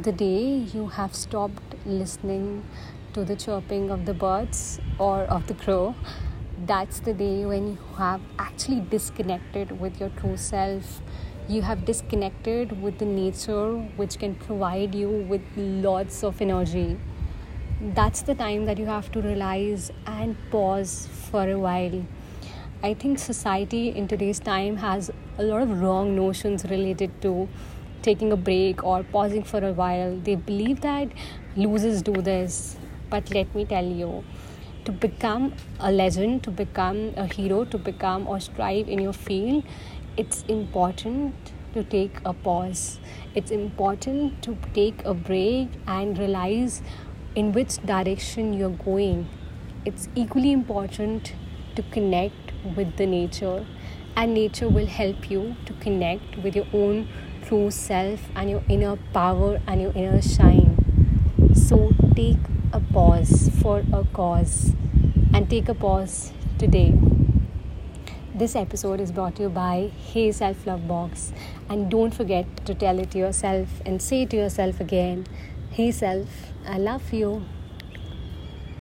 the day you have stopped listening to the chirping of the birds or of the crow, that's the day when you have actually disconnected with your true self. You have disconnected with the nature which can provide you with lots of energy. That's the time that you have to realize and pause for a while. I think society in today's time has a lot of wrong notions related to taking a break or pausing for a while. They believe that losers do this. But let me tell you, to become a legend, to become a hero, to become or strive in your field, it's important to take a pause. It's important to take a break and realize in which direction you're going. It's equally important to connect with the nature, and nature will help you to connect with your own true self and your inner power and your inner shine. So take a pause for a cause and take a pause today. This episode is brought to you by Hey Self Love Box. And don't forget to tell it to yourself and say to yourself again, Hey Self, I love you.